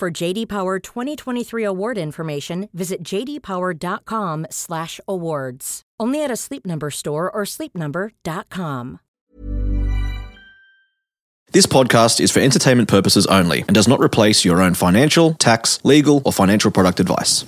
For JD Power 2023 award information, visit jdpower.com/awards. Only at a Sleep Number store or sleepnumber.com. This podcast is for entertainment purposes only and does not replace your own financial, tax, legal, or financial product advice.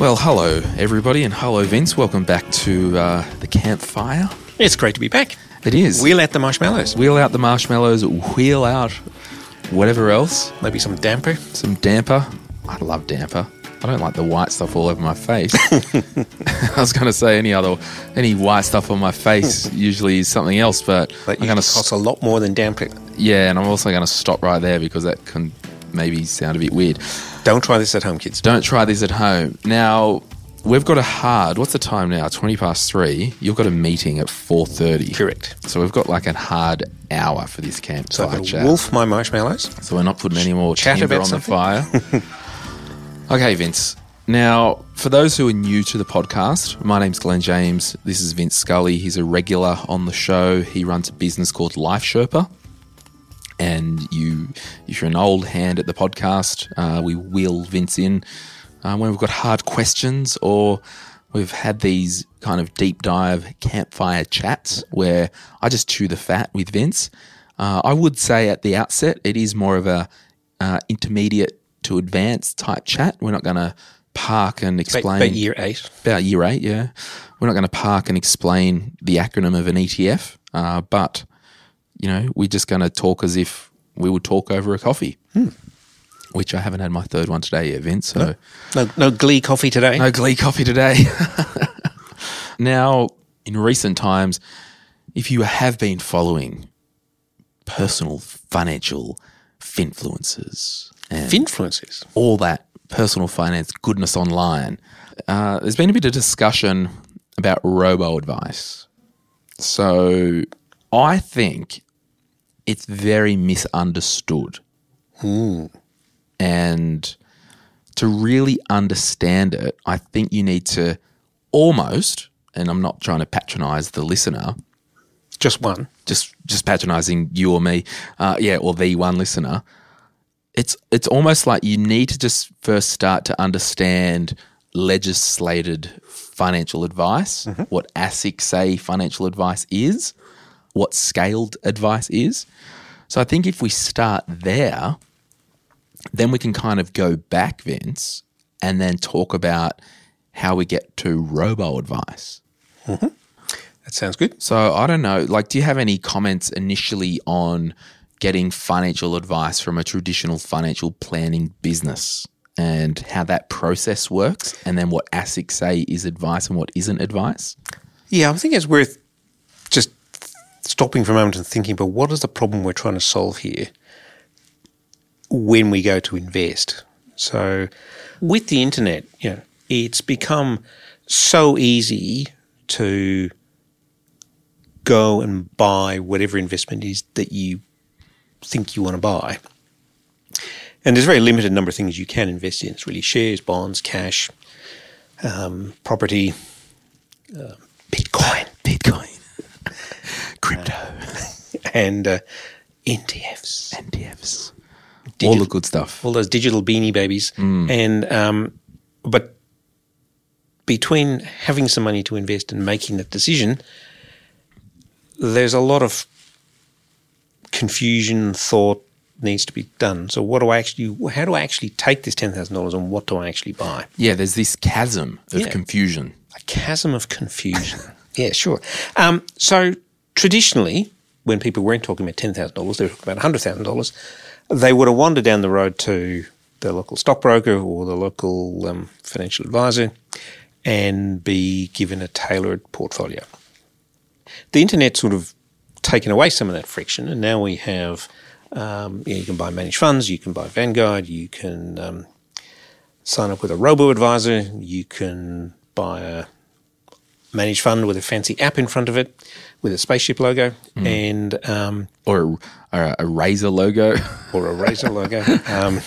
Well, hello everybody, and hello Vince. Welcome back to uh, the campfire. It's great to be back. It is. Wheel out the marshmallows. wheel out the marshmallows, wheel out whatever else. Maybe some damper. Some damper. I love damper. I don't like the white stuff all over my face. I was going to say any other, any white stuff on my face usually is something else, but But I'm going cost to a lot more than damper. yeah, and I'm also going to stop right there because that can maybe sound a bit weird. Don't try this at home, kids. Don't try this at home. Now, we've got a hard. What's the time now? Twenty past three. You've got a meeting at four thirty. Correct. So we've got like a hard hour for this camp So I've wolf my marshmallows. So we're not putting any more Chat timber on the fire. okay, Vince. Now, for those who are new to the podcast, my name's Glen James. This is Vince Scully. He's a regular on the show. He runs a business called Life Sherpa. And you, if you're an old hand at the podcast, uh, we will Vince in uh, when we've got hard questions or we've had these kind of deep dive campfire chats where I just chew the fat with Vince. Uh, I would say at the outset it is more of a uh, intermediate to advanced type chat. We're not going to park and About, explain about year eight. about year eight, yeah. We're not going to park and explain the acronym of an ETF, uh, but you know, we're just going to talk as if we would talk over a coffee. Which I haven't had my third one today yet, Vince. So No, no glee coffee today. no Glee coffee today. now, in recent times, if you have been following personal financial finfluencers and Finfluences. all that personal finance goodness online, uh, there's been a bit of discussion about robo advice. So I think it's very misunderstood. And to really understand it, I think you need to almost, and I'm not trying to patronize the listener, Just one. just just patronizing you or me, uh, yeah, or the one listener. It's it's almost like you need to just first start to understand legislated financial advice, what ASIC say financial advice is, what scaled advice is. So I think if we start there, then we can kind of go back, Vince, and then talk about how we get to robo advice. Mm-hmm. That sounds good. So I don't know. Like, do you have any comments initially on getting financial advice from a traditional financial planning business and how that process works, and then what ASIC say is advice and what isn't advice? Yeah, I think it's worth stopping for a moment and thinking about what is the problem we're trying to solve here when we go to invest. So, with the internet, you know, it's become so easy to go and buy whatever investment is that you think you want to buy. And there's a very limited number of things you can invest in. It's really shares, bonds, cash, um, property, uh, Bitcoin, Bitcoin, crypto, and uh, NTFs. NTFs, all the good stuff. all those digital beanie babies. And um, but between having some money to invest and making that decision, there's a lot of confusion, thought needs to be done. So what do I actually? How do I actually take this ten thousand dollars and what do I actually buy? Yeah, there's this chasm of Yeah. confusion. A chasm of confusion. yeah, sure. Um, so traditionally, when people weren't talking about ten thousand dollars, they were talking about hundred thousand dollars. They would have wandered down the road to the local stockbroker or the local um, financial advisor, and be given a tailored portfolio. The internet sort of taken away some of that friction, and now we have um, you, know, you can buy managed funds, you can buy Vanguard, you can um, sign up with a robo advisor, you can buy a managed fund with a fancy app in front of it with a spaceship logo and um, or a, a razor logo. or a razor logo. Um,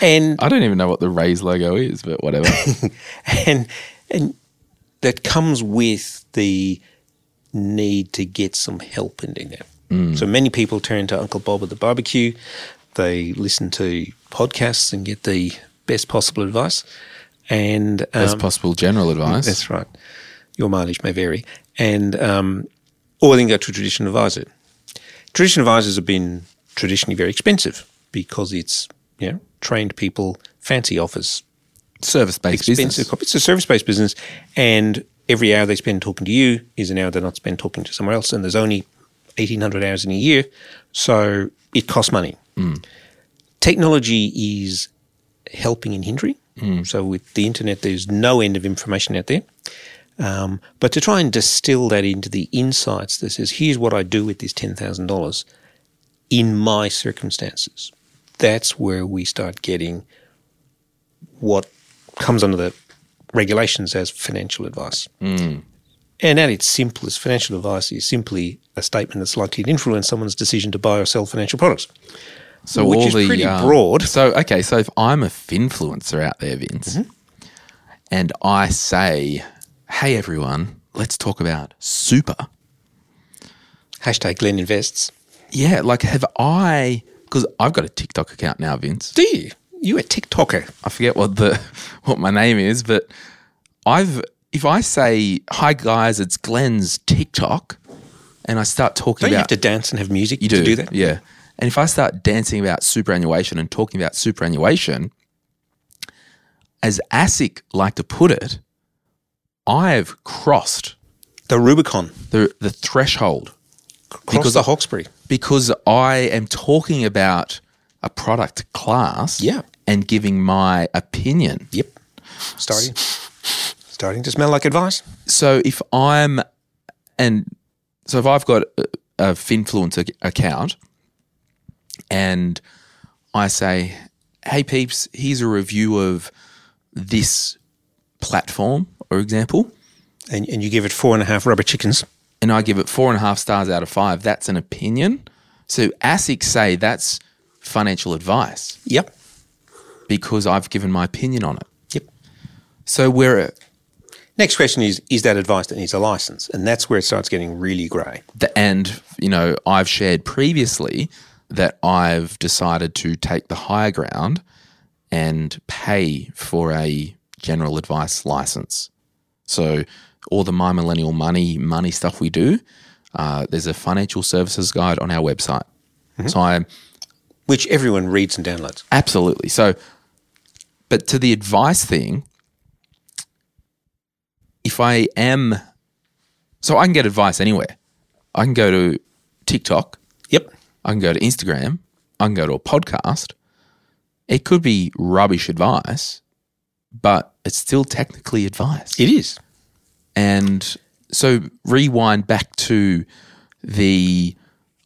and I don't even know what the Raiz logo is, but whatever. and and that comes with the need to get some help in doing that. So many people turn to Uncle Bob at the barbecue. They listen to podcasts and get the best possible advice. And um, Best possible general advice. that's right. Your mileage may vary, and um, or then go to a traditional advisor. Traditional advisors have been traditionally very expensive because it's you know trained people, fancy offers, Service based business. It's a service based business, and every hour they spend talking to you is an hour they're not spend talking to somewhere else. And there's only eighteen hundred hours in a year, so it costs money. Technology is helping and hindering. So with the internet, there's no end of information out there. Um, but to try and distill that into the insights that says, here's what I do with this ten thousand dollars in my circumstances. That's where we start getting what comes under the regulations as financial advice. And at its simplest, financial advice is simply a statement that's likely to influence someone's decision to buy or sell financial products. So which all is the pretty um, broad. So okay, so if I'm a finfluencer out there, Vince, Mm-hmm. and I say, "Hey everyone, let's talk about super." Hashtag Glen Invests. Yeah, like have I? Because I've got a TikTok account now, Vince. Do you? You a TikToker? I forget what the what my name is, but I've if I say, "Hi guys, it's Glen's TikTok," and I start talking Don't you about have to dance and have music You to do, do that? Yeah. And if I start dancing about superannuation and talking about superannuation, as ASIC like to put it, I've crossed The Rubicon. the the threshold Cross Because the Hawkesbury. because I am talking about a product class Yeah. and giving my opinion. Yep. Starting. starting to smell like advice. So if I'm and so if I've got a, a Finfluence account and I say, "Hey peeps, here's a review of this platform," or example, And, and you give it four and a half rubber chickens. and I give it four and a half stars out of five, that's an opinion. So ASIC say that's financial advice Yep. because I've given my opinion on it. Yep. So we're Next question is Is that advice that needs a license? And that's where it starts getting really grey. the, and you know I've shared previously that I've decided to take the higher ground and pay for a general advice license. So all the My Millennial Money money stuff we do, uh, there's a financial services guide on our website. So I'm Which everyone reads and downloads. absolutely so. But to the advice thing, if I am, so I can get advice anywhere. I can go to TikTok. Yep. I can go to Instagram. I can go to a podcast. It could be rubbish advice, but it's still technically advice. It is. And so rewind back to the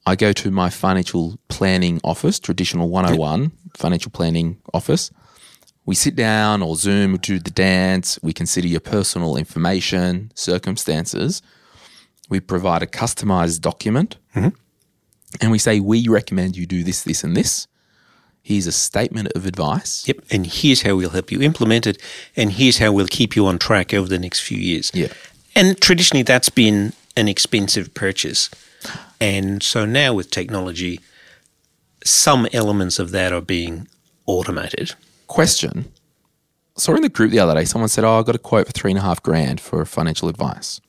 I go to my financial planning office, traditional 101 financial planning office. We sit down or Zoom, we do the dance, we consider your personal information, circumstances. We provide a customized document mm-hmm. and we say, We recommend you do this, this, and this. Here's a statement of advice. Yep. And here's how we'll help you implement it. And here's how we'll keep you on track over the next few years. Yeah. And traditionally, that's been an expensive purchase. And so now with technology, some elements of that are being automated. question. Saw in the group the other day, someone said, Oh, I got a quote for three and a half grand for financial advice.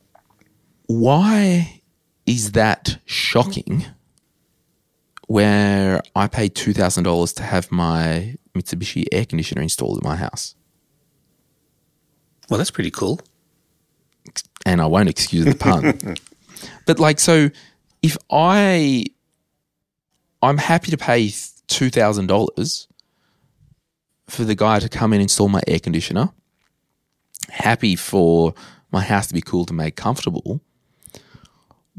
Why is that shocking where I paid $2,000 to have my Mitsubishi air conditioner installed in my house? Well, that's pretty cool. and I won't excuse the pun. but like, so if I, I'm happy to pay two thousand dollars for the guy to come in and install my air conditioner, happy for my house to be cool to make comfortable,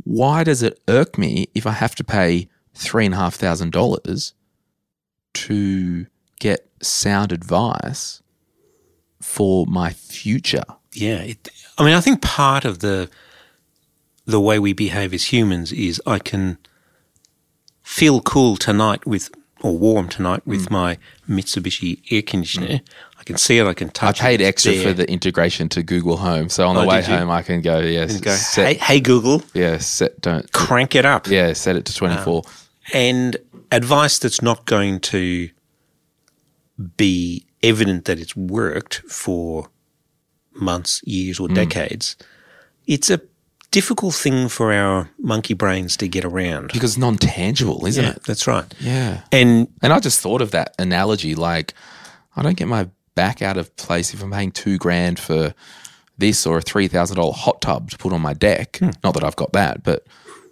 why does it irk me if I have to pay three and a half thousand dollars to get sound advice for my future? Yeah, it, I mean, I think part of the the way we behave as humans is I can feel cool tonight with or warm tonight with mm. my Mitsubishi air conditioner. Mm. I can see it. I can touch it. I paid it's extra there. for the integration to Google Home, so on oh, the Oh, way home I can go. Yes, go, set, hey, hey, Google, yeah, set don't crank it up. yeah, set it to ah. twenty four. And advice that's not going to be evident that it's worked for months, years, or hmm. decades. It's a difficult thing for our monkey brains to get around. because it's non tangible, isn't Yeah, it? that's right. Yeah. And And I just thought of that analogy. Like, I don't get my back out of place if I'm paying two grand for this or a three thousand dollar hot tub to put on my deck. Hmm. Not that I've got that, but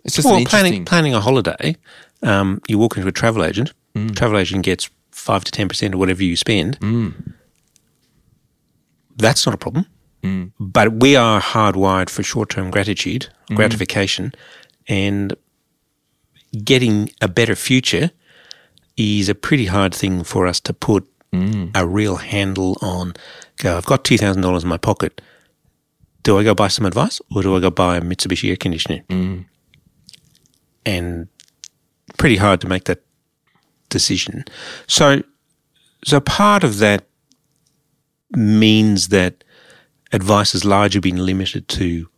it's just well, interesting. planning planning a holiday, um, you walk into a travel agent. Mm. Travel agent gets five to ten percent of whatever you spend. That's not a problem. Mm. But we are hardwired for short term gratitude, gratification, and getting a better future is a pretty hard thing for us to put Mm. a real handle on. Go, I've got two thousand dollars in my pocket. Do I go buy some advice, or do I go buy a Mitsubishi air conditioner? and pretty hard to make that decision. So, so part of that means that advice has largely been limited to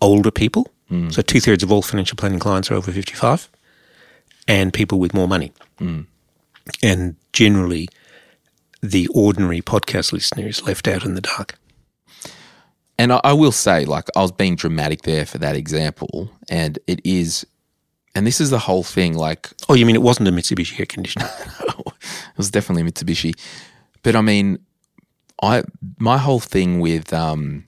older people. Hmm. So, two thirds of all financial planning clients are over fifty-five, and people with more money. Hmm. And generally, the ordinary podcast listener is left out in the dark. And I, I will say, like, I was being dramatic there for that example, and it is, and this is the whole thing. Like, Oh, you mean it wasn't a Mitsubishi air conditioner? it was definitely Mitsubishi. But I mean, I my whole thing with um,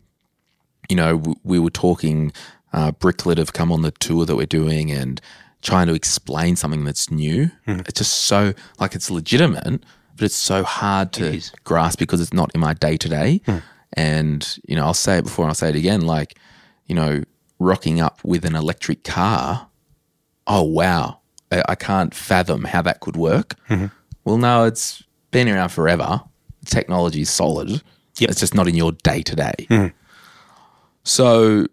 you know, w- we were talking. Uh, Bricklet have come on the tour that we're doing and trying to explain something that's new. It's just so like it's legitimate, but it's so hard to grasp because it's not in my day to day. And you know, I'll say it before and I'll say it again. Like, you know, rocking up with an electric car oh wow, I, I can't fathom how that could work. Mm-hmm. Well, no, it's been around forever. Technology is solid. Yep. It's just not in your day to day. So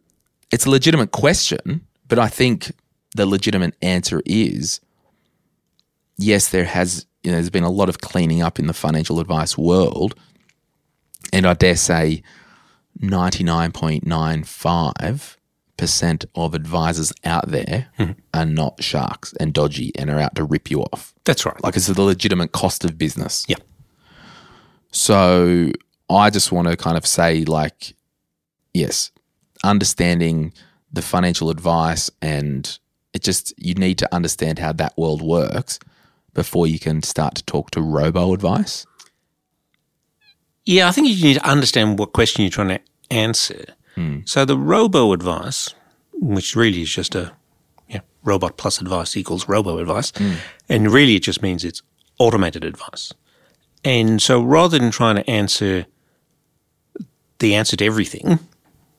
it's a legitimate question, but I think the legitimate answer is yes, there has you know, there's been a lot of cleaning up in the financial advice world, and I dare say ninety nine point nine five percent of advisors out there mm-hmm. are not sharks and dodgy and are out to rip you off. That's right. Like it's the legitimate cost of business. yeah. So I just want to kind of say, like, yes, understanding the financial advice and it just, you need to understand how that world works before you can start to talk to robo advice. Yeah, I think you need to understand what question you're trying to answer. Hmm. So the robo advice, which really is just a yeah, robot plus advice equals robo advice, hmm. and really it just means it's automated advice. And so rather than trying to answer the answer to everything,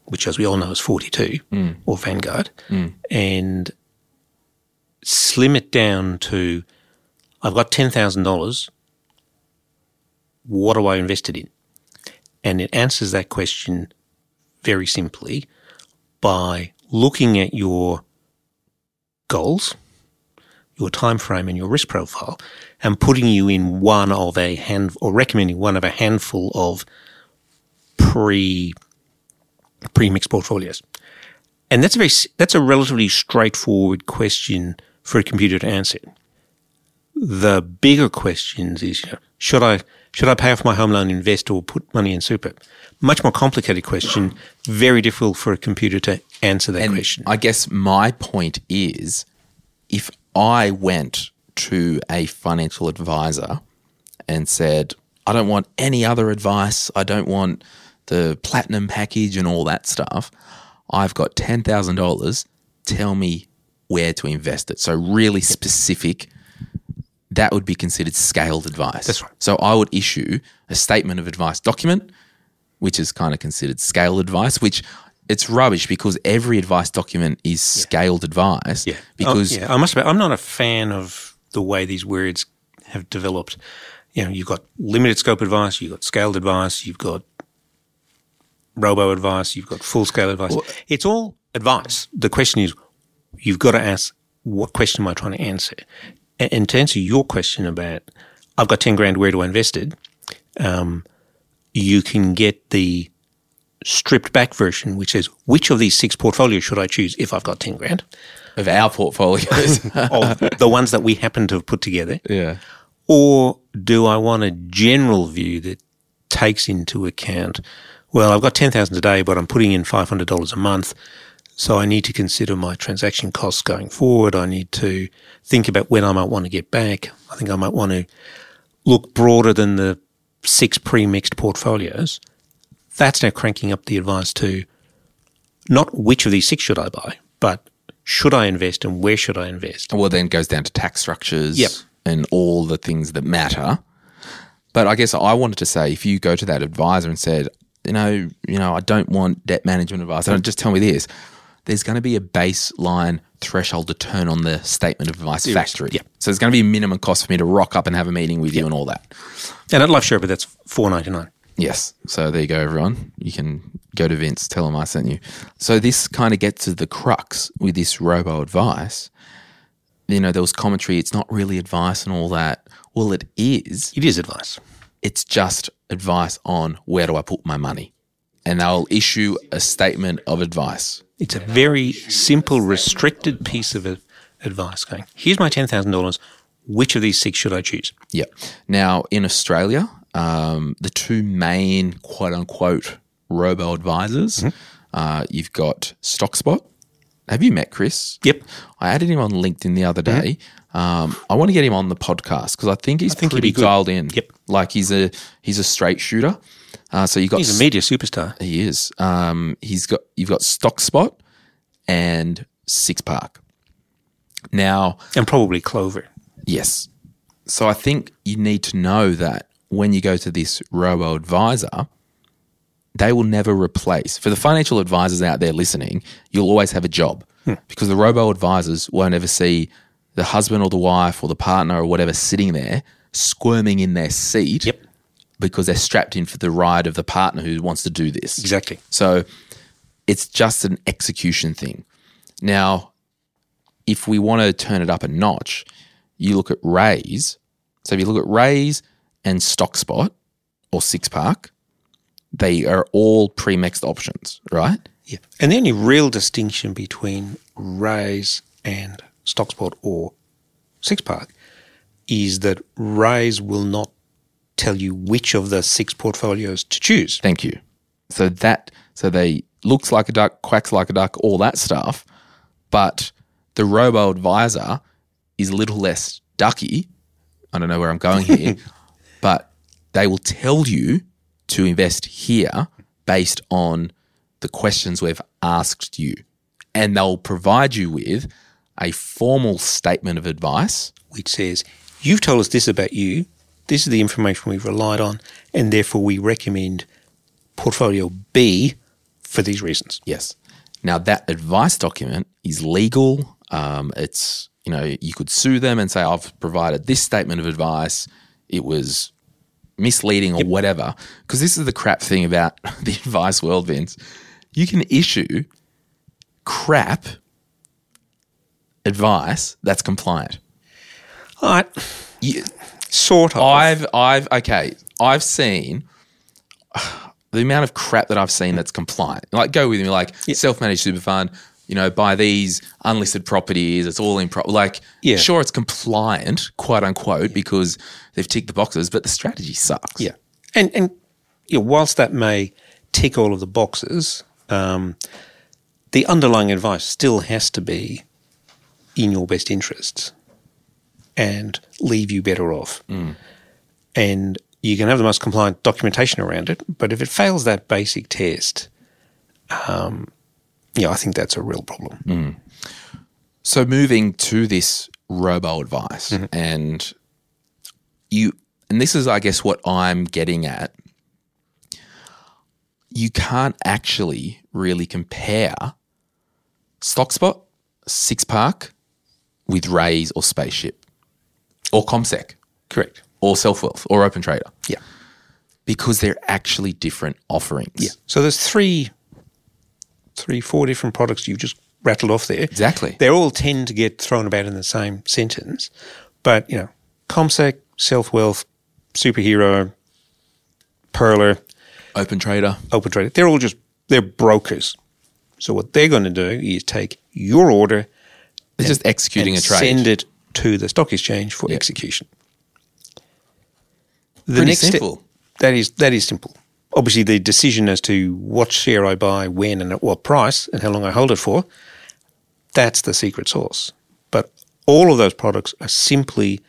which as we all know is 42 hmm. or Vanguard, and slim it down to I've got $10,000 what do I invest it in? And it answers that question very simply by looking at your goals, your time frame and your risk profile and putting you in one of a hand or recommending one of a handful of pre pre-mixed portfolios. And that's a very that's a relatively straightforward question for a computer to answer the bigger questions is should I should I pay off my home loan, invest, or put money in super? Much more complicated question. Very difficult for a computer to answer that And question. I guess my point is if I went to a financial advisor and said, I don't want any other advice, I don't want the platinum package and all that stuff, I've got $10,000, tell me where to invest it. So, really specific. That would be considered scaled advice. That's right. So I would issue a statement of advice document which is kind of considered scaled advice, which it's rubbish because every advice document is scaled advice. Yeah. Oh, because oh, yeah, I must admit, I'm not a fan of the way these words have developed. You know, you've got limited scope advice, you've got scaled advice, you've got robo advice, you've got full scale advice. it's all advice. The question is, you've got to ask, what question am I trying to answer? And, to answer your question about, I've got 10 grand, where do I invest it? Um, you can get the stripped back version, which says, which of these six portfolios should I choose if I've got 10 grand? of our portfolios. of the ones that we happen to have put together? yeah. Or do I want a general view that takes into account, well, I've got 10,000 a day, but I'm putting in $500 a month. So I need to consider my transaction costs going forward. I need to think about when I might want to get back. I think I might want to look broader than the six pre-mixed portfolios. That's now cranking up the advice to not which of these six should I buy, but should I invest and where should I invest? Well, then it goes down to tax structures Yep. and all the things that matter. But I guess I wanted to say, if you go to that advisor and said, you know, you know, I don't want debt management advice, and just tell me this, there's going to be a baseline threshold to turn on the statement of advice factory. Yeah. So there's going to be a minimum cost for me to rock up and have a meeting with you and all that. And at Life Sherpa, that's four ninety nine. Yes. So there you go, everyone. You can go to Vince, tell him I sent you. So this kind of gets to the crux with this robo advice. You know, there was commentary, it's not really advice and all that. Well, it is. It is advice. It's just advice on where do I put my money. And they'll issue a statement of advice. It's a very simple, restricted piece of advice going, here's my $10,000. Which of these six should I choose? Yep. Now, in Australia, um, the two main quote unquote robo advisors, uh, you've got StockSpot. Have you met Chris? Yep. I added him on LinkedIn the other day. Um, I want to get him on the podcast because I think he's think pretty be dialed in. Yep. Like he's a he's a straight shooter. Uh, so you got He's a media superstar. he is. Um, he's got you've got StockSpot and Six Park. Now, And probably Clover. Yes. So I think you need to know that when you go to this robo advisor, they will never replace. For the financial advisors out there listening, you'll always have a job because the robo advisors won't ever see the husband or the wife or the partner or whatever sitting there squirming in their seat Yep. Because they're strapped in for the ride of the partner who wants to do this. Exactly. So it's just an execution thing. Now, if we want to turn it up a notch, you look at Raiz. So if you look at Raiz and StockSpot or Six Park, they are all pre-mixed options, right? Yeah. And the only real distinction between Raiz and Stockspot or Six Park is that Raiz will not tell you which of the six portfolios to choose. Thank you. So that so they looks like a duck, quacks like a duck, all that stuff, but the robo advisor is a little less ducky. I don't know where I'm going here, but they will tell you to invest here based on the questions we've asked you. And they'll provide you with a formal statement of advice. which says, You've told us this about you. This is the information we've relied on, and therefore we recommend portfolio B for these reasons. Yes. Now that advice document is legal. Um, it's you know you could sue them and say I've provided this statement of advice. It was misleading or whatever. Because this is the crap thing about the advice world, Vince. You can issue crap advice that's compliant. All right, You, sort of. I've I've okay. I've seen the amount of crap that I've seen that's compliant. Like go with me, like self-managed super fund. You know, buy these unlisted properties. It's all in pro- like Yeah. sure it's compliant, quote unquote, because they've ticked the boxes, but the strategy sucks. Yeah, and and yeah, whilst that may tick all of the boxes, um, the underlying advice still has to be in your best interests and leave you better off. And you can have the most compliant documentation around it, but if it fails that basic test, um, yeah, I think that's a real problem. So moving to this robo advice, and you, and this is, I guess, what I'm getting at. you can't actually really compare StockSpot, Six Park with Raiz or Spaceship or CommSec Correct. or Self Wealth or Open Trader Yeah. because they're actually different offerings. Yeah. So there's three, three, four different products you just rattled off there. Exactly. They all tend to get thrown about in the same sentence, but you know, CommSec, Self Wealth, Superhero, Pearler, Open Trader. Open Trader, they're all just they're brokers. So what they're going to do is take your order, It's just executing and a trade. send it to the stock exchange for execution. The Pretty step- simple. that is that is simple. Obviously, the decision as to what share I buy, when, and at what price, and how long I hold it for, that's the secret sauce. But all of those products are simply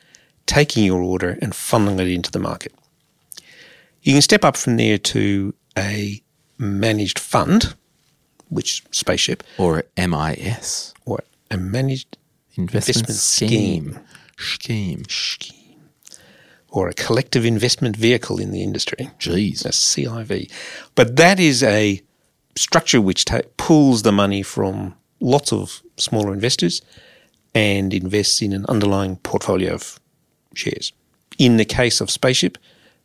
taking your order and funneling it into the market. You can step up from there to a managed fund, which spaceship, or MIS. or a managed Investment, Investment scheme. Scheme. or a collective investment vehicle in the industry. Jeez. a CIV. But that is a structure which ta- pulls the money from lots of smaller investors and invests in an underlying portfolio of shares. In the case of Spaceship,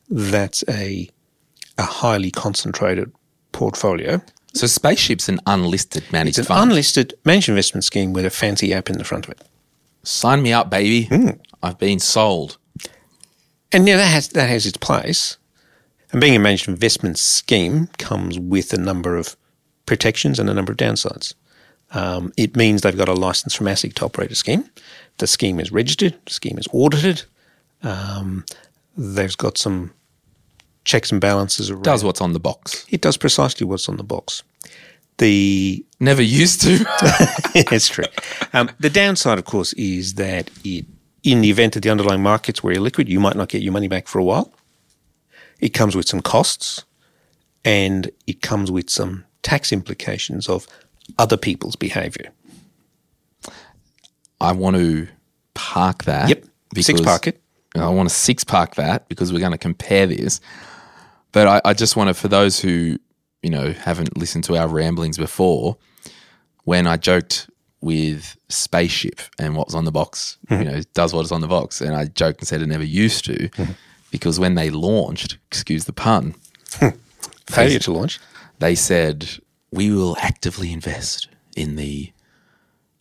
that's a a highly concentrated portfolio. So Spaceship's an unlisted managed fund. It's an fund. unlisted managed investment scheme with a fancy app in the front of it. Sign me up, baby. Hmm. I've been sold. And yeah, that has that has its place. And being a managed investment scheme comes with a number of protections and a number of downsides. Um, it means they've got a license from ASIC to operate a scheme. The scheme is registered. The scheme is audited. Um, they've got some checks and balances around. Does what's on the box. it does precisely what's on the box. The Never used to. it's true. Um, the downside, of course, is that it, in the event that the underlying markets were illiquid, you might not get your money back for a while. It comes with some costs, and it comes with some tax implications of other people's behaviour. I want to park that. Yep, six park it. I want to six park that because we're going to compare this. But I, I just want to, for those who you know haven't listened to our ramblings before, when I joked with spaceship and what was on the box, Mm-hmm. you know, does what is on the box, and I joked and said it never used to, Mm-hmm. because when they launched, excuse the pun, Failure to launch. they said we will actively invest in the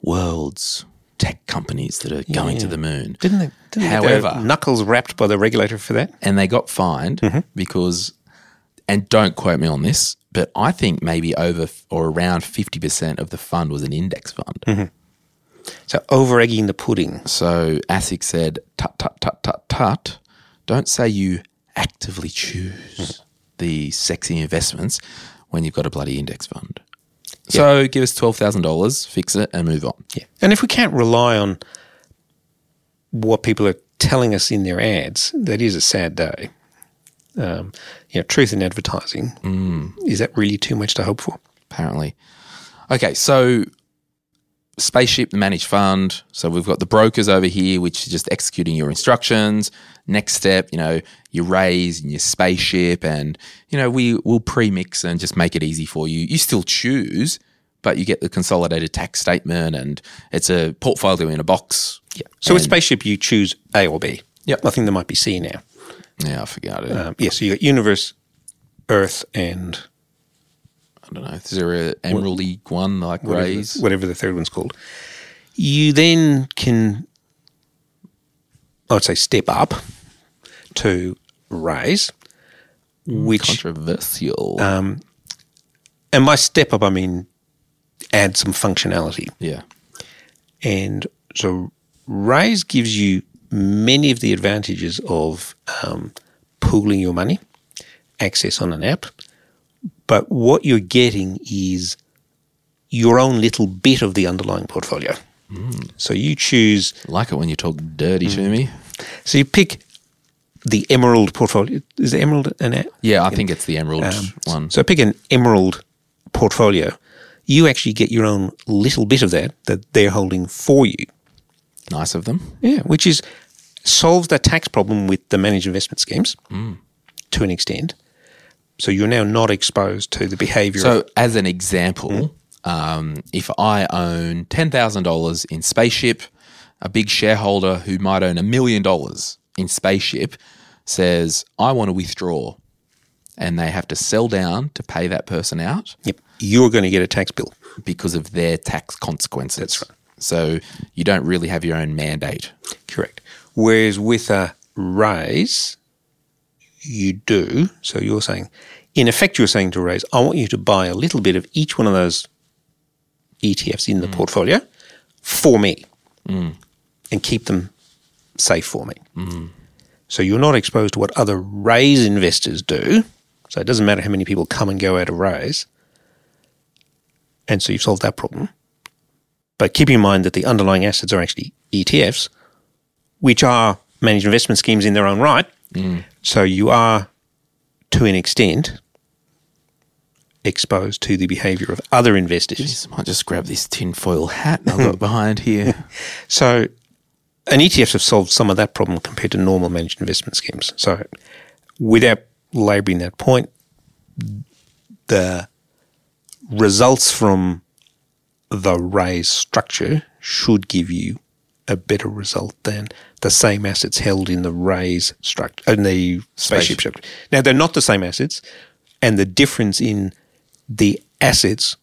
world's tech companies that are going to the moon. Didn't they? Didn't they However, knuckles wrapped by the regulator for that. and they got fined because, and don't quote me on this, but I think maybe over or around 50% of the fund was an index fund. Mm-hmm. So over egging the pudding. So ASIC said, tut, tut, tut, tut, tut, don't say you actively choose hmm. the sexy investments when you've got a bloody index fund. So give us $12,000, fix it, and move on. Yeah. And if we can't rely on what people are telling us in their ads, that is a sad day. Um, you know, truth in advertising, is that really too much to hope for? apparently. Okay, so spaceship, the managed fund. So we've got the brokers over here, which is just executing your instructions. Next step, you know, your Raiz and your spaceship, and you know, we will pre-mix and just make it easy for you. You still choose, but you get the consolidated tax statement, and it's a portfolio in a box. Yeah. So with Spaceship, you choose A or B. Yep. I think there might be C now. Yeah, I forgot it. Um, yeah, so you got Universe, Earth, and I don't know. Is there a Emerald League one like whatever, Raiz? whatever the third one's called. You then can, I would say, step up to Raiz, which Controversial. and by step up I mean add some functionality. yeah. And so Raiz gives you many of the advantages of um, pooling your money, access on an app. But what you're getting is your own little bit of the underlying portfolio. Mm. So you choose, Like it when you talk dirty to mm. me. so you pick the Emerald portfolio. Is the Emerald an app? Yeah, I think it's the emerald um, one. So pick an Emerald portfolio. You actually get your own little bit of that that they're holding for you. Nice of them. Yeah, which is solves the tax problem with the managed investment schemes to an extent, So you're now not exposed to the behavior. So, of, as an example, um, if I own ten thousand dollars in Spaceship, a big shareholder who might own a million dollars in Spaceship says, "I want to withdraw," and they have to sell down to pay that person out yep, you're going to get a tax bill. because of their tax consequences. That's right. So you don't really have your own mandate. Correct. Whereas with a Raiz, you do. So you're saying, in effect, you're saying to Raiz, I want you to buy a little bit of each one of those ETFs in the mm. portfolio for me mm. and keep them safe for me. Mm. So you're not exposed to what other Raiz investors do. So it doesn't matter how many people come and go out of Raiz. And so you've solved that problem. But keep in mind that the underlying assets are actually ETFs, which are managed investment schemes in their own right. Mm. So you are, to an extent, exposed to the behavior of other investors. Jeez, I might just grab this tinfoil hat and I've got behind here. So, and ETFs have solved some of that problem compared to normal managed investment schemes. So, without labouring that point, the results from the Raiz structure should give you a better result than the same assets held in the Raiz structure in the spaceship Spaceship. structure. Now they're not the same assets, and the difference in the assets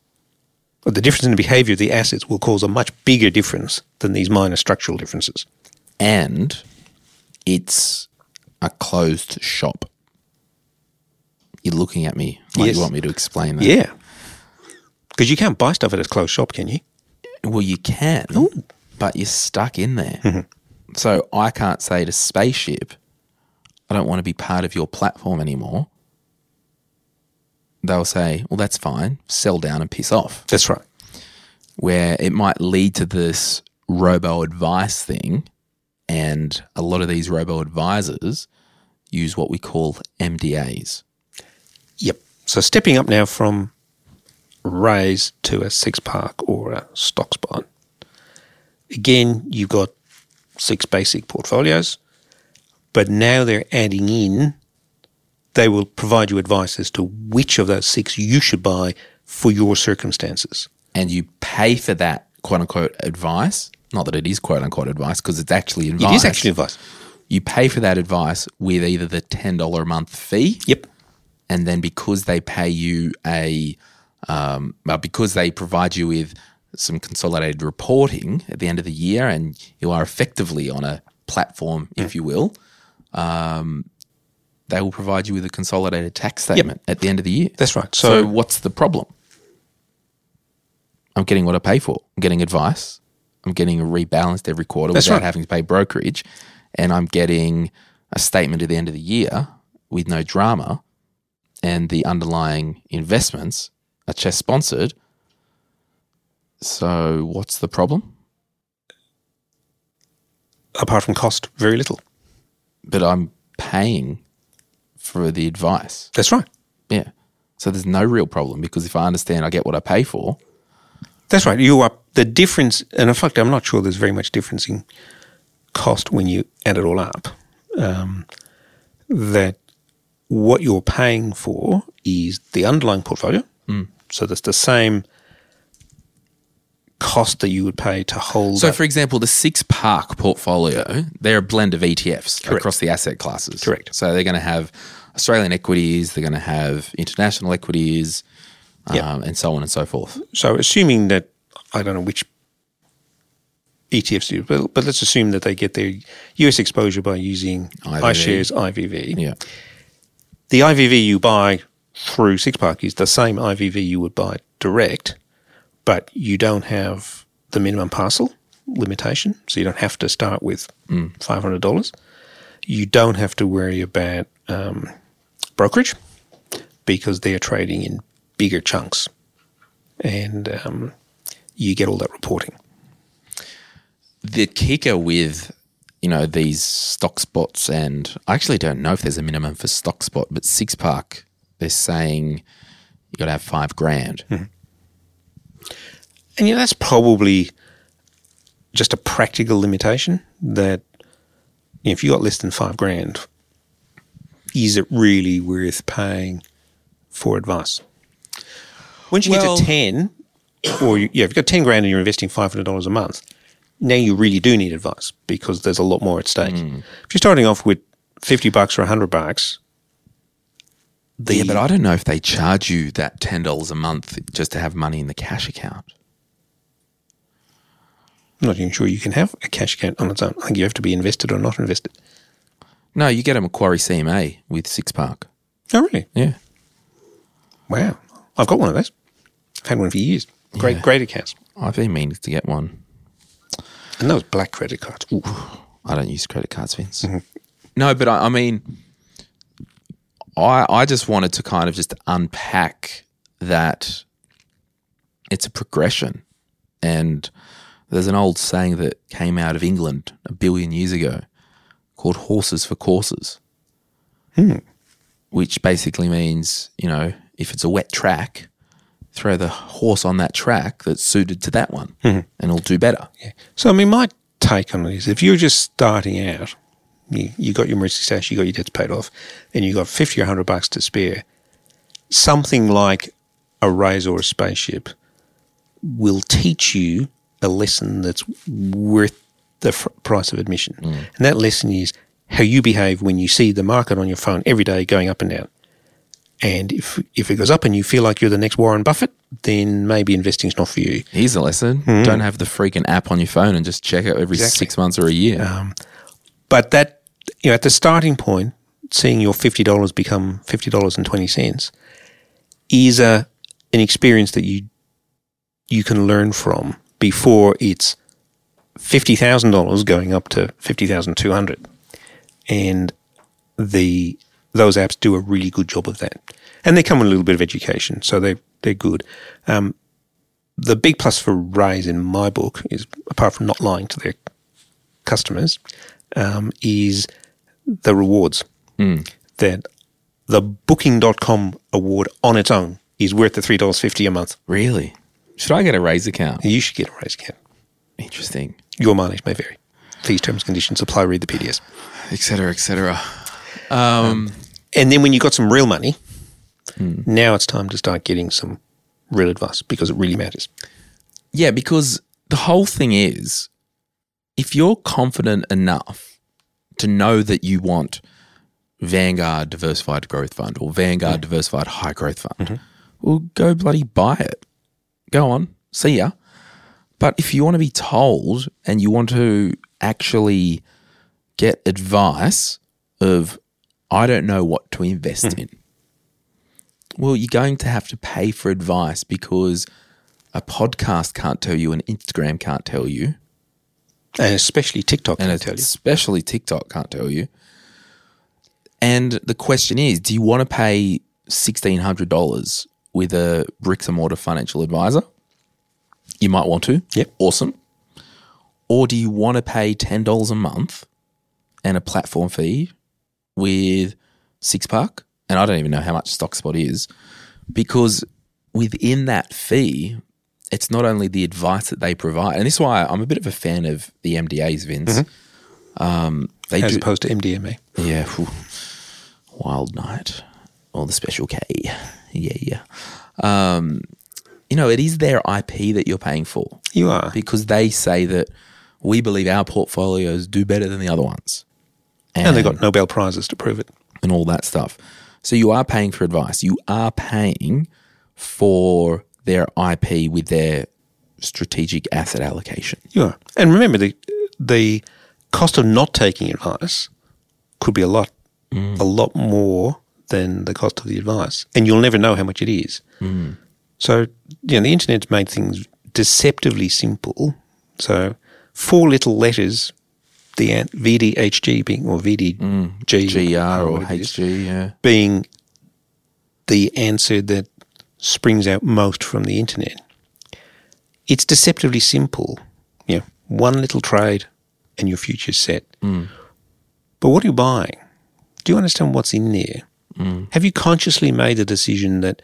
or the difference in the behavior of the assets will cause a much bigger difference than these minor structural differences. and it's a closed shop. You're looking at me like Yes. you want me to explain that. Yeah. Because you can't buy stuff at a closed shop, can you? Well, you can, but you're stuck in there. Mm-hmm. So I can't say to Spaceship, I don't want to be part of your platform anymore. They'll say, well, that's fine. Sell down and piss off. That's right. Where it might lead to this robo advice thing. And a lot of these robo advisors use what we call MDAs. Yep. So stepping up now from Raiz to a Six Park or a Stock Spot. Again, you've got six basic portfolios, but now they're adding in, they will provide you advice as to which of those six you should buy for your circumstances. and you pay for that quote unquote advice. Not that it is quote unquote advice because it's actually advice. It is actually advice. You pay for that advice with either the $10 a month fee. Yep. And then because they pay you a, um, well, because they provide you with some consolidated reporting at the end of the year and you are effectively on a platform, if you will, um, they will provide you with a consolidated tax statement at the end of the year. That's right. So, So, what's the problem? I'm getting what I pay for. I'm getting advice. I'm getting rebalanced every quarter without right. having to pay brokerage, and I'm getting a statement at the end of the year with no drama, and the underlying investments are CHESS sponsored. So, what's the problem? apart from cost, very little. But I'm paying for the advice. That's right. Yeah. So there's no real problem because if I understand I get what I pay for, That's right. You are the difference, and in fact, I'm not sure there's very much difference in cost when you add it all up. Um, that what you're paying for is the underlying portfolio. So that's the same cost that you would pay to hold. So, that- for example, the six park portfolio, they're a blend of ETFs Correct. across the asset classes. Correct. So, they're going to have Australian equities, they're going to have international equities, Yep. um, and so on and so forth. so assuming that I don't know which ETFs do, but, but let's assume that they get their US exposure by using IVV. iShares IVV. Yeah. the IVV you buy through Six Park is the same IVV you would buy direct, but you don't have the minimum parcel limitation, so you don't have to start with five hundred dollars. You don't have to worry about um, brokerage because they are trading in bigger chunks, and um, you get all that reporting. The kicker with you know these stock spots, and I actually don't know if there's a minimum for stock spot, but Six Park, they're saying you got to have five grand. And you know, that's probably just a practical limitation that you know, if you got less than five grand, is it really worth paying for advice. Once you Well- get to 10, or you, yeah, if you've got 10 grand and you're investing $500 a month, now you really do need advice because there's a lot more at stake. Hmm. If you're starting off with 50 bucks or 100 bucks, the, yeah, but I don't know if they charge you that ten dollars a month just to have money in the cash account. I'm not even sure you can have a cash account on its own. I think you have to be invested or not invested. No, you get a Macquarie CMA with Six Park. Oh, really? Yeah. Wow. I've got one of those. I've had one for years. Great, Yeah. great accounts. I've been meaning to get one. And those black credit cards. Ooh. I don't use credit cards, Vince. Mm-hmm. No, but I, I mean, I I just wanted to kind of just unpack that it's a progression, and there's an old saying that came out of England a billion years ago called "horses for courses," hmm. which basically means you know if it's a wet track, throw the horse on that track that's suited to that one, hmm. and it'll do better. So, I mean, my take on it is if you're just starting out, you, you got your emergency stash, you got your debts paid off, and you got 50 or 100 bucks to spare, something like a Raiz or a spaceship will teach you a lesson that's worth the fr- price of admission. Mm. And that lesson is how you behave when you see the market on your phone every day going up and down. And if if it goes up and you feel like you're the next Warren Buffett, then maybe investing's not for you. Here's a lesson: hmm. don't have the freaking app on your phone and just check it every Exactly. six months or a year. Um, but that you know, at the starting point, seeing your fifty dollars become fifty dollars and twenty cents is a an experience that you you can learn from before it's fifty thousand dollars going up to fifty thousand two hundred, and the those apps do a really good job of that, and they come with a little bit of education, so they they're good. Um, the big plus for Raiz in my book is apart from not lying to their customers, um, is the rewards. Hmm. That the booking.com award on its own is worth the $3.50 a month. Really? Should I get a Raiz account? You should get a Raiz account. Interesting. Your mileage may vary. Fees, terms, conditions apply. Read the PDS. Et cetera, et cetera. Um, um And then when you've got some real money, hmm. now it's time to start getting some real advice because it really matters. yeah, because the whole thing is if you're confident enough to know that you want Vanguard Diversified Growth Fund or Vanguard mm-hmm. Diversified High Growth Fund, mm-hmm. well, go bloody buy it. Go on, see ya. But if you want to be told and you want to actually get advice of, I don't know what to invest hmm. in, well, you're going to have to pay for advice because a podcast can't tell you, and Instagram can't tell you, And especially TikTok, and can tell you. especially TikTok can't tell you. And the question is, do you want to pay sixteen hundred dollars with a bricks and mortar financial advisor? You might want to. Yep. Awesome. Or do you want to pay ten dollars a month and a platform fee with Six Park? And I don't even know how much StockSpot is, because within that fee, it's not only the advice that they provide, and this is why I'm a bit of a fan of the MDAs, Vince. Um, they As do, opposed to MDMA. yeah, whew. Wild Night or the Special K. Yeah, yeah. Um, you know, it is their IP that you're paying for You are. because they say that we believe our portfolios do better than the other ones. And they got Nobel Prizes to prove it. and all that stuff. So you are paying for advice. You are paying for their IP with their strategic asset allocation. Are. And remember, the the cost of not taking advice could be a lot, mm. a lot more than the cost of the advice, and you'll never know how much it is. Mm. So, you know, the internet's made things deceptively simple. So, four little letters, the VDHG being or VDG mm. GR or is, HG, yeah. being the answer that springs out most from the internet. It's deceptively simple. You know, one little trade and your future's set. Mm. But what are you buying? Do you understand what's in there? Mm. Have you consciously made the decision that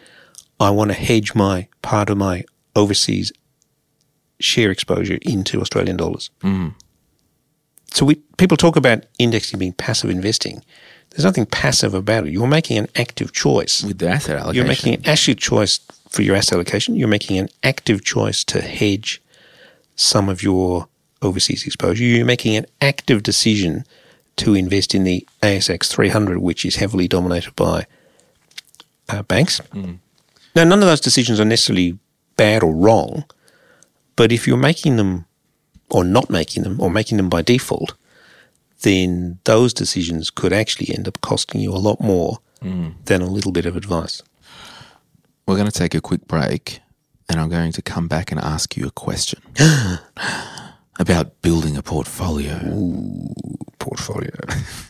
I want to hedge my part of my overseas share exposure into Australian dollars? Mm. So we people talk about indexing being passive investing. There's nothing passive about it. You're making an active choice. with the asset allocation. You're making an active choice for your asset allocation. You're making an active choice to hedge some of your overseas exposure. You're making an active decision to invest in the ASX 300, which is heavily dominated by uh, banks. Now, none of those decisions are necessarily bad or wrong, but if you're making them or not making them or making them by default, then those decisions could actually end up costing you a lot more hmm. than a little bit of advice. We're going to take a quick break and I'm going to come back and ask you a question about building a portfolio. Portfolio.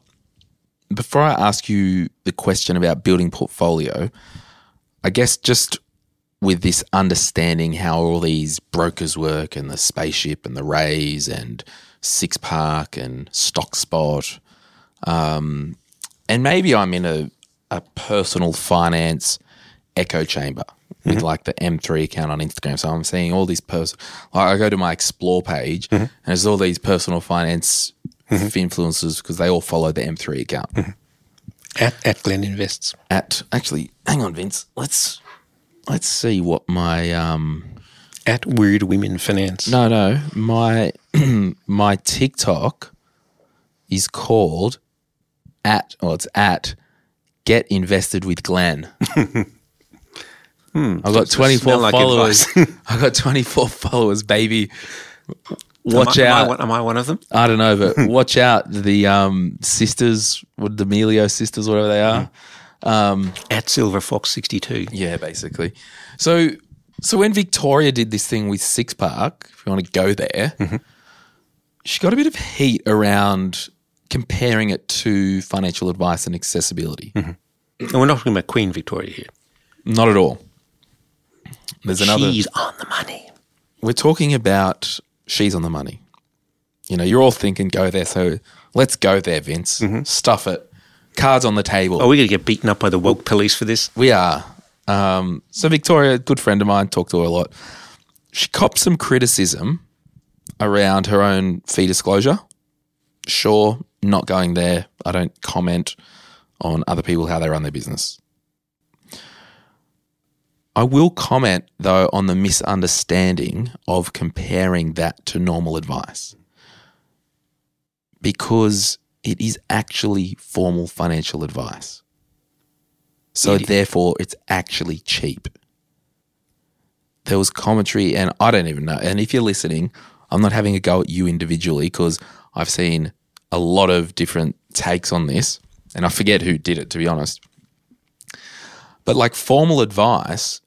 before I ask you the question about building portfolio, I guess just with this understanding how all these brokers work and the spaceship and the Raiz and six park and stock spot um, and maybe i'm in a, a personal finance echo chamber with like the m3 account on instagram. So i'm seeing all these person like i go to my explore page and there's all these personal finance influencers because they all follow the m3 account. At, at Glen Invests. at actually hang on vince. Let's let's see what my um At Weird Women Finance. no no. My my tiktok is called at well it's at get invested with glen. I've got 24 smell like followers. I've got 24 followers baby watch am I, out Am I, one- am I one of them? I don't know, but watch out. The um, sisters, what the Melio sisters, whatever they are. Um, at Silver Fox 62. Yeah, basically. So, so when Victoria did this thing with Six Park, if you want to go there, mm-hmm. she got a bit of heat around comparing it to financial advice and accessibility. Mm-hmm. And we're not talking about Queen Victoria here. Not at all. There's another. She's on the money. We're talking about she's on the money. You know, you're all thinking go there, so let's go there, Vince. Stuff it. Cards on the table. Are we going to get beaten up by the woke police for this? We are. Um, so Victoria, good friend of mine, talked to her a lot. She copped some criticism around her own fee disclosure. Sure, not going there. I don't comment on other people how they run their business. I will comment though on the misunderstanding of comparing that to normal advice. Because it is actually formal financial advice. So therefore, it's actually cheap. There was commentary, and I don't even know. And if you're listening, I'm not having a go at you individually because I've seen a lot of different takes on this, and I forget who did it to be honest. But like formal advice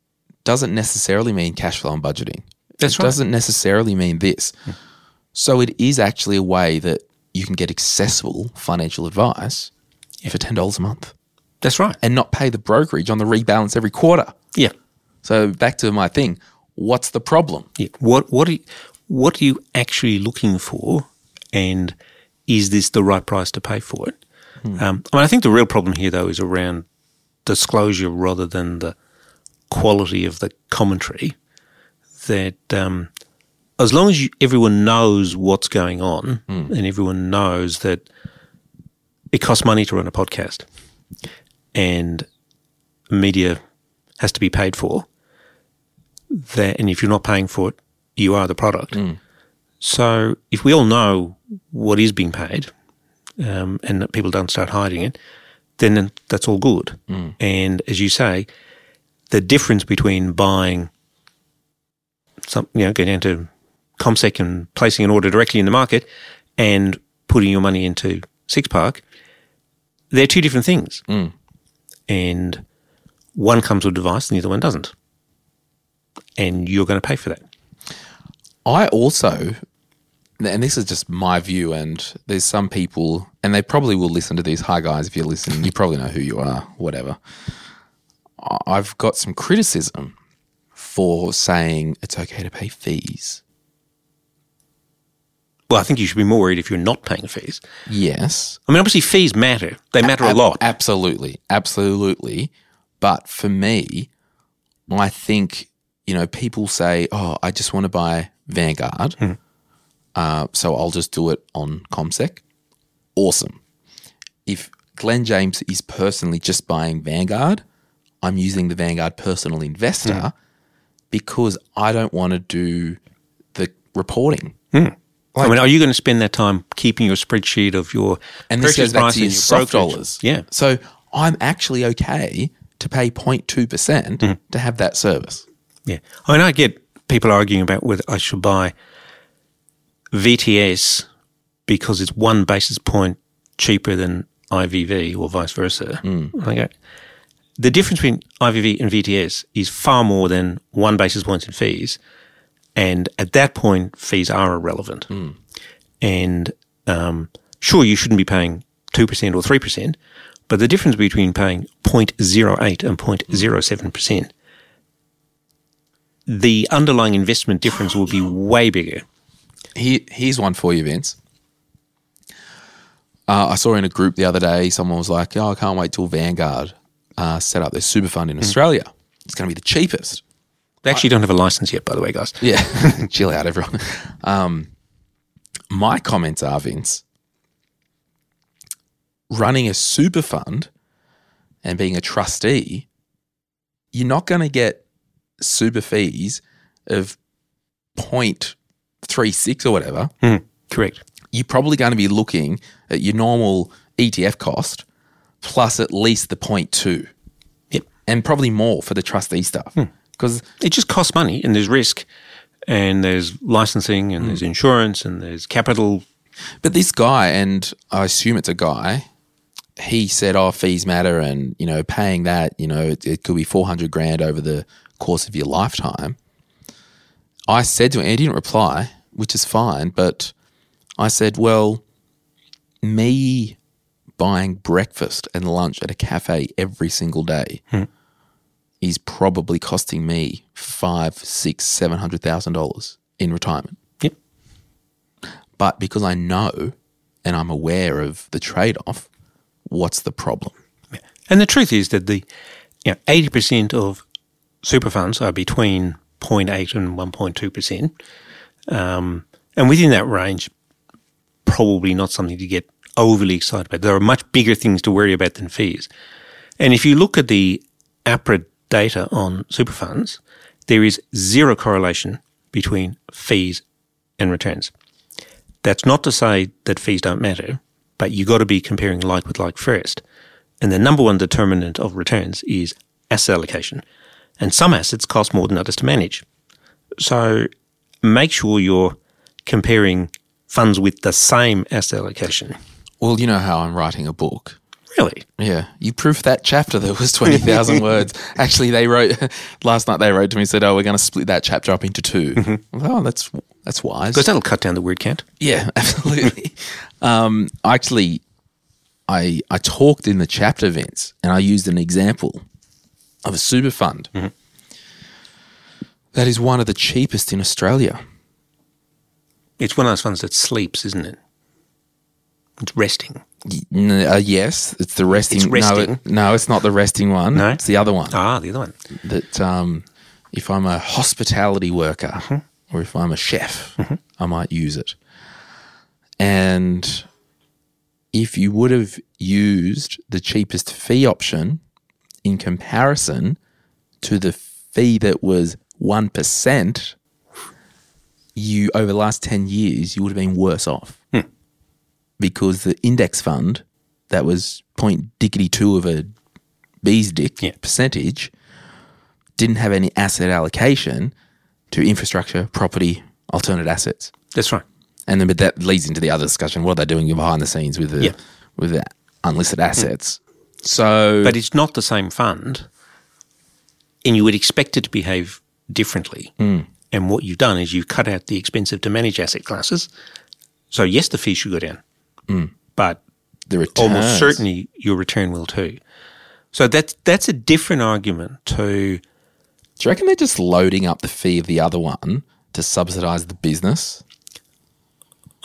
doesn't necessarily mean cash flow and budgeting. That's it right. doesn't necessarily mean this. So it is actually a way that you can get accessible financial advice for ten dollars a month That's right. and not pay the brokerage on the rebalance every quarter. Yeah. So back to my thing, what's the problem? Yeah. What what are you, what are you actually looking for, and is this the right price to pay for it? Um, I mean, I think the real problem here, though, is around disclosure rather than the quality of the commentary. That um, as long as you, everyone knows what's going on, and everyone knows that it costs money to run a podcast, and media has to be paid for, that, and if you're not paying for it, you are the product. So if we all know what is being paid, um, and that people don't start hiding it, then that's all good. And as you say, the difference between buying some, you know, going down to CommSec and placing an order directly in the market and putting your money into Six Park, they're two different things. Mm. And one comes with a device and the other one doesn't. And you're going to pay for that. I also and this is just my view, and there's some people, and they probably will listen to these. Hi, guys, if you're listening, you probably know who you are, whatever. I've got some criticism for saying it's okay to pay fees. Well, I think you should be more worried if you're not paying fees. Yes. I mean, obviously, fees matter. They matter a Ab- lot. Absolutely. Absolutely. But for me, I think, you know, people say, oh, I just want to buy Vanguard. Uh, so I'll just do it on CommSec. Awesome. If Glen James is personally just buying Vanguard, I'm using the Vanguard personal investor hmm. because I don't want to do the reporting. Hmm. I mean, are you going to spend that time keeping your spreadsheet of your And this goes back to your your soft dollars. Yeah. So I'm actually okay to pay 0.2% Mm-hmm. to have that service. Yeah. I mean, I get people arguing about whether I should buy VTS because it's one basis point cheaper than IVV or vice versa. Hmm. Okay. The difference between IVV and VTS is far more than one basis point in fees. And at that point, fees are irrelevant. And um, sure, you shouldn't be paying 2% or 3%, but the difference between paying 0.08 and 0.07% the underlying investment difference will be way bigger. Here, here's one for you, Vince. Uh, I saw in a group the other day, someone was like, oh, I can't wait till Vanguard uh, set up their super fund Hmm. in Australia. It's going to be the cheapest. They actually don't have a license yet, by the way, guys. Yeah, chill out, everyone. Um, my comments are, Vince, running a super fund and being a trustee, you're not going to get super fees of 0.36 or whatever. Correct. You're probably going to be looking at your normal ETF cost plus at least the 0.2 Yep. and probably more for the trustee stuff. Because hmm. It just costs money and there's risk and there's licensing and there's hmm. insurance and there's capital. But this guy, and I assume it's a guy, he said, "Oh, fees matter, and you know, paying that, you know, it, it could be four hundred grand over the course of your lifetime." I said to him, he didn't reply, which is fine, but I said, "Well, me buying breakfast and lunch at a cafe every single day is probably costing me five, six, seven hundred thousand dollars in retirement." Yep. But because I know and I'm aware of the trade off, what's the problem? And the truth is that the you know, 80% of super funds are between 0.8 and 1.2%. Um, and within that range, probably not something to get overly excited about. There are much bigger things to worry about than fees. And if you look at the APRA data on super funds, there is zero correlation between fees and returns. That's not to say that fees don't matter, but you've got to be comparing like with like first. And the number one determinant of returns is asset allocation. And some assets cost more than others to manage. So make sure you're comparing funds with the same asset allocation. Well, you know how I'm writing a book. Really? Yeah, you proofed that chapter that was 20,000 words. Actually, they wrote, last night they wrote to me and said, oh, we're going to split that chapter up into 2 I was like, oh, that's, that's wise. Because that'll cut down the word count. Yeah, absolutely. um, actually, I I talked in the chapter Vince and I used an example of a super fund that is one of the cheapest in Australia. It's one of those funds that sleeps, isn't it? It's resting. Uh, yes, it's the resting. It's No, resting? it- no, it's not the resting one. No? it's the other one. Ah, the other one. That um, if I'm a hospitality worker or if I'm a chef, I might use it. And if you would have used the cheapest fee option in comparison to the fee that was 1%, you over the last 10 years, you would have been worse off. Because the index fund that was point dickety two of a bee's dick Yeah. percentage didn't have any asset allocation to infrastructure, property, alternate assets. That's right. And then, but that leads into the other discussion. What are they doing behind the scenes with the Yeah. with the unlisted hmm. assets? So, But it's not the same fund, and you would expect it to behave differently. Hmm. And what you've done is you've cut out the expensive to manage asset classes So yes, the fee should go down, but The returns. almost certainly your return will too. So that's that's a different argument to Do you reckon they're just loading up the fee of the other one to subsidize the business?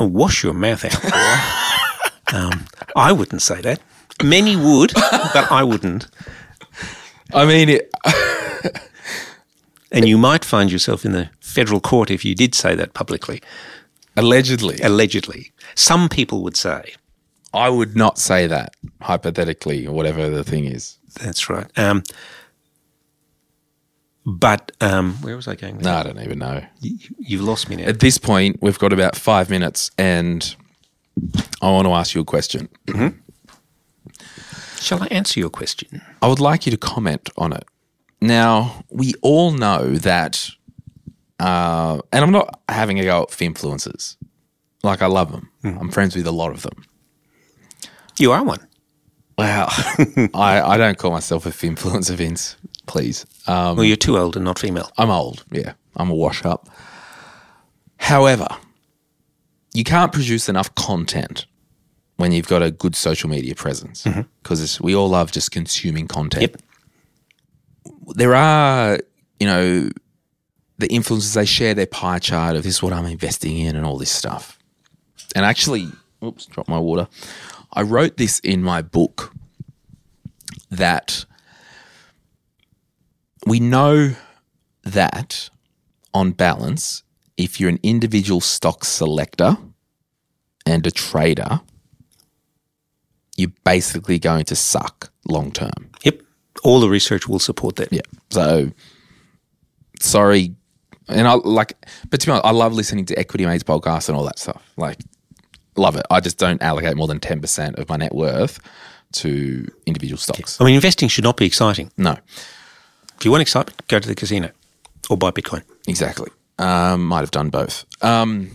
oh, wash your mouth out. um, I wouldn't say that. Many would, but I wouldn't. I mean, it, And you might find yourself in the federal court if you did say that publicly. Allegedly, Allegedly, some people would say I would not say that hypothetically or whatever the thing is. that's right. Um, but um, where was I going? With No, I don't even know. You, you've lost me now. At this point, we've got about five minutes, and I want to ask you a question. Shall I answer your question? I would like you to comment on it. Now, we all know that, uh, and I'm not having a go at influencers. Like, I love them. I'm friends with a lot of them. You are one. Wow. I, I don't call myself a influencer, Vince. Please. Um, Well, you're too old and not female. I'm old. Yeah, I'm a wash up. However, you can't produce enough content when you've got a good social media presence because we all love just consuming content. Yep. There are, you know, the influencers, they share their pie chart of this is what I'm investing in and all this stuff. And actually, oops, dropped my water. I wrote this in my book that we know that on balance, if you're an individual stock selector and a trader, you're basically going to suck long term. Yep. All the research will support that. Yeah. So sorry. And I like, but to be honest, I love listening to Equity Mates podcast and all that stuff. Like, love it. I just don't allocate more than 10% of my net worth to individual stocks. I mean, investing should not be exciting. No. If you want excitement, go to the casino or buy Bitcoin. Exactly. Um, might have done both. Um,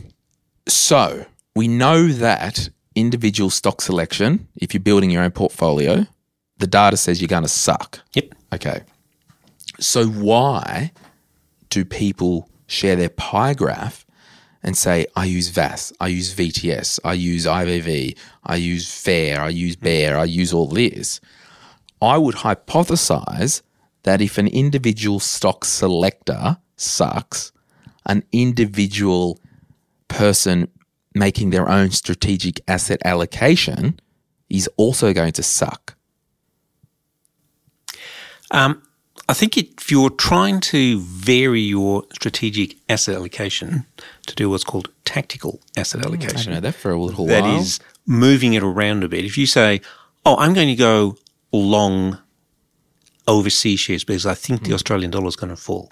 so we know that individual stock selection, if you're building your own portfolio, the data says you're going to suck. Yep. Okay. So why do people share their pie graph and say, I use VAS, I use VTS, I use IVV, I use FAIR, I use BEAR, I use all this? I would hypothesize that if an individual stock selector sucks, an individual person making their own strategic asset allocation is also going to suck. Um, I think if you're trying to vary your strategic asset allocation to do what's called tactical asset oh, allocation, haven't heard that for a little that while. is moving it around a bit. If you say, "Oh, I'm going to go long overseas shares because I think the hmm. Australian dollar is going to fall,"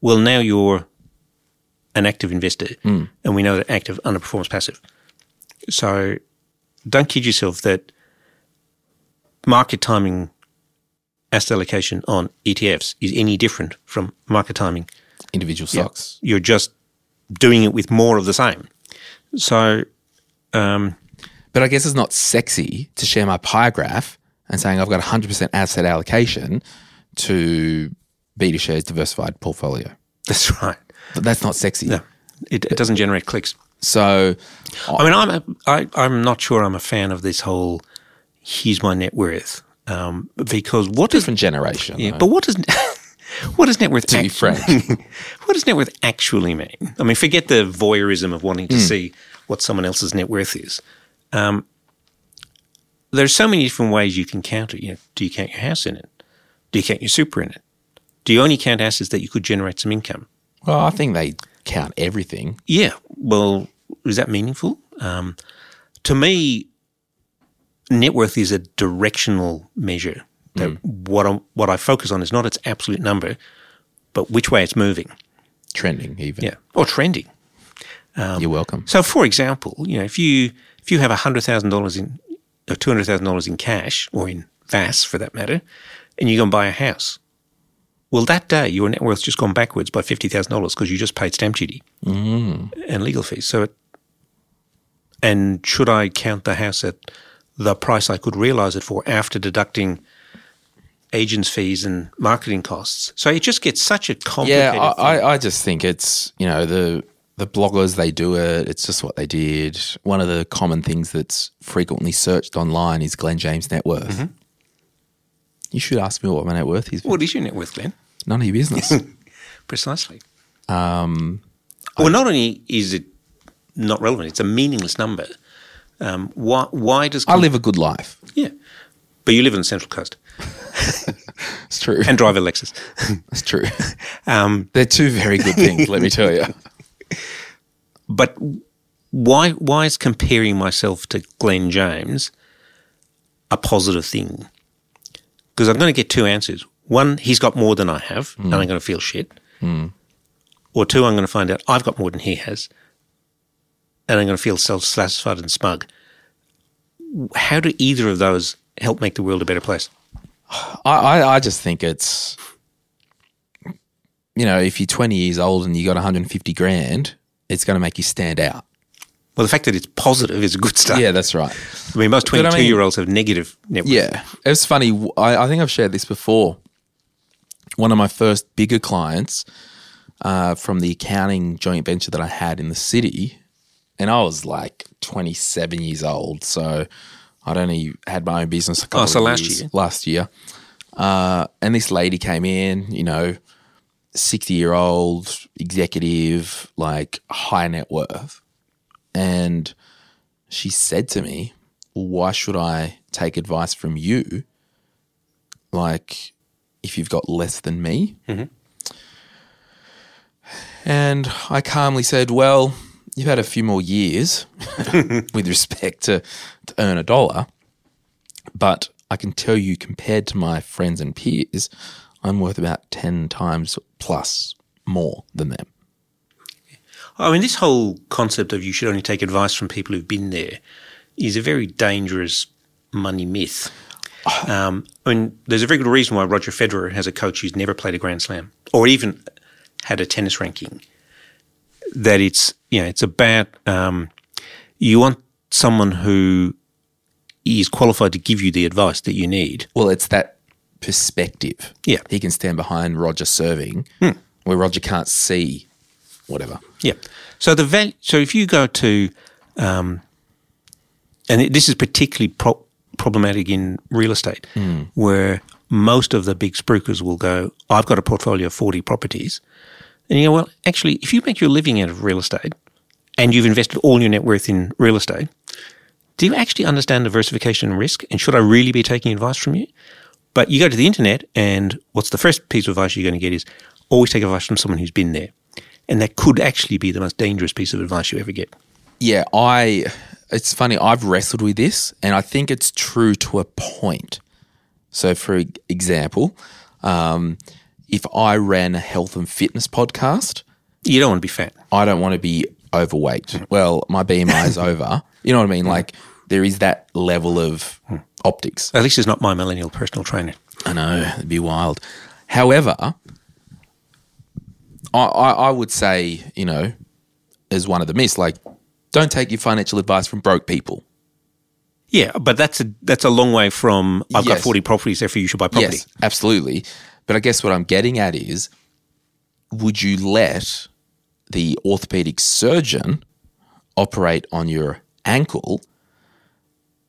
well, now you're an active investor, hmm. and we know that active underperforms passive. So, don't kid yourself that market timing asset allocation on ETFs is any different from market timing individual stocks. you're just doing it with more of the same. So, um, But I guess it's not sexy to share my pie graph and saying I've got 100% asset allocation to Beta Shares diversified portfolio. that's right. But that's not sexy. No, it, it doesn't generate clicks. So I mean, I'm a, I, I'm not sure I'm a fan of this whole "here's my net worth" um, because what different generation. yeah, though. but what does what does net worth To be actually, what does net worth actually mean? I mean, forget the voyeurism of wanting to see what someone else's net worth is. Um, there's so many different ways you can count it. You know, do you count your house in it? Do you count your super in it? Do you only count assets that you could generate some income? well, I think they count everything. Yeah. Well, is that meaningful? Um, to me, net worth is a directional measure. That hmm. what I what I focus on is not its absolute number, but which way it's moving. Trending even. Yeah, or trending. Um, You're welcome. So, for example, you know, if you if you have hundred thousand dollars in or two hundred thousand dollars in cash or in VAS for that matter, and you go and buy a house, well, that day your net worth's just gone backwards by fifty thousand dollars because you just paid stamp duty hmm. and legal fees. So, it, and should I count the house at the price I could realize it for after deducting agents' fees and marketing costs? So it just gets such a complicated. Yeah, I. I, I just think it's, you know, the the bloggers they do it. It's just what they did. One of the common things that's frequently searched online is Glen James net worth. Mm-hmm. You should ask me what my net worth is. What is your net worth, Glen? None of your business. Precisely. Um, well, not only is it not relevant, it's a meaningless number. Um, why, why does I live a good life. Yeah, but you live on the Central Coast It's true. and drive a Lexus. It's true. Um, They're two very good things, let me tell you. but why why is comparing myself to Glen James a positive thing? Because I'm going to get two answers. One, he's got more than I have, and I'm going to feel shit. Or two, I'm going to find out I've got more than he has, and I'm going to feel self-satisfied and smug. How do either of those help make the world a better place? I, I, I just think it's, you know, if you're 20 years old and you got 150 grand, it's going to make you stand out. Well, the fact that it's positive is a good start. Yeah, that's right. I mean, most But I mean- 22 year olds have negative net worth. Yeah, it was funny. I, I think I've shared this before. One of my first bigger clients uh, from the accounting joint venture that I had in the city, and I was like 27 years old, so I'd only had my own business. A couple Oh, so of last years- year? Last year, uh, and this lady came in, you know, 60 year old executive, like high net worth, and she said to me, well, why should I take advice from you? Like, if you've got less than me? And I calmly said, well, you've had a few more years with respect to, to earn a dollar. But I can tell you, compared to my friends and peers, I'm worth about 10 times plus more than them. I mean, this whole concept of you should only take advice from people who've been there is a very dangerous money myth. Um, I mean, there's a very good reason why Roger Federer has a coach who's never played a Grand Slam or even had a tennis ranking. That it's you know it's about um, you want someone who is qualified to give you the advice that you need. Well, it's that perspective. Yeah. He can stand behind Roger serving where Roger can't see whatever. Yeah. So the val- so if you go to, um, and it- this is particularly pro- problematic in real estate, where most of the big spruikers will go, "I've got a portfolio of forty properties," and you go, "Well, actually, if you make your living out of real estate, and you've invested all your net worth in real estate." Do you actually understand diversification and risk? And should I really be taking advice from you? But you go to the internet, and what's the first piece of advice you're going to get is always take advice from someone who's been there. And that could actually be the most dangerous piece of advice you ever get. Yeah, I. It's funny. I've wrestled with this, and I think it's true to a point. So, for example, um, if I ran a health and fitness podcast, You don't want to be fat. I don't want to be overweight. Well, my BMI is over. You know what I mean? Like there is that level of optics. At least it's not my millennial personal trainer. I know it'd be wild. However, I, I, I would say you know, as one of the myths, like don't take your financial advice from broke people. Yeah, but that's a that's a long way from I've got forty properties, therefore you should buy property. Yes, absolutely. But I guess what I'm getting at is, would you let the orthopedic surgeon operate on your ankle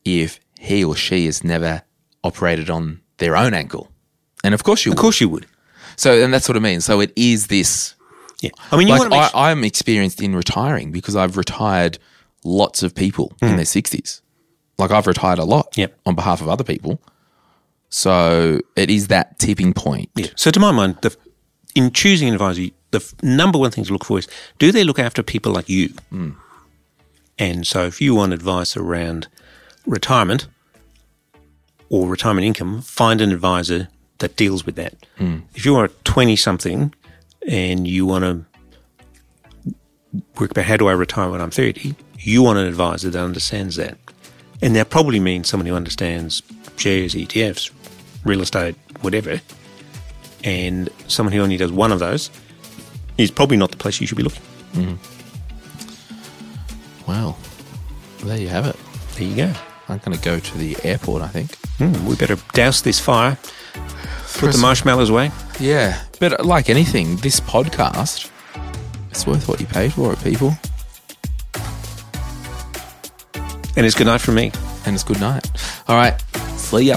if he or she has never operated on their own ankle? And of course you Of would. course you would. So, and that's what I mean. So it is this. Yeah. I mean, you Like want to make I, I'm experienced in retiring because I've retired lots of people in their 60s. Like I've retired a lot Hmm. Yep. on behalf of other people. So it is that tipping point. Yeah. So to my mind, the, in choosing an advisor, the f- number one thing to look for is do they look after people like you? Hmm. And so if you want advice around retirement or retirement income, find an advisor that deals with that. Hmm. If you are 20 something and you want to work about how do I retire when I'm 30, you want an advisor that understands that. And that probably means someone who understands shares, ETFs, real estate, whatever. And someone who only does one of those is probably not the place you should be looking. Well, there you have it. There you go. I'm going to go to the airport, I think. Hmm, we better douse this fire, put the marshmallows away. Yeah. But like anything, this podcast, It's worth what you paid for it, people. And it's good night from me. And it's good night. All right. See ya.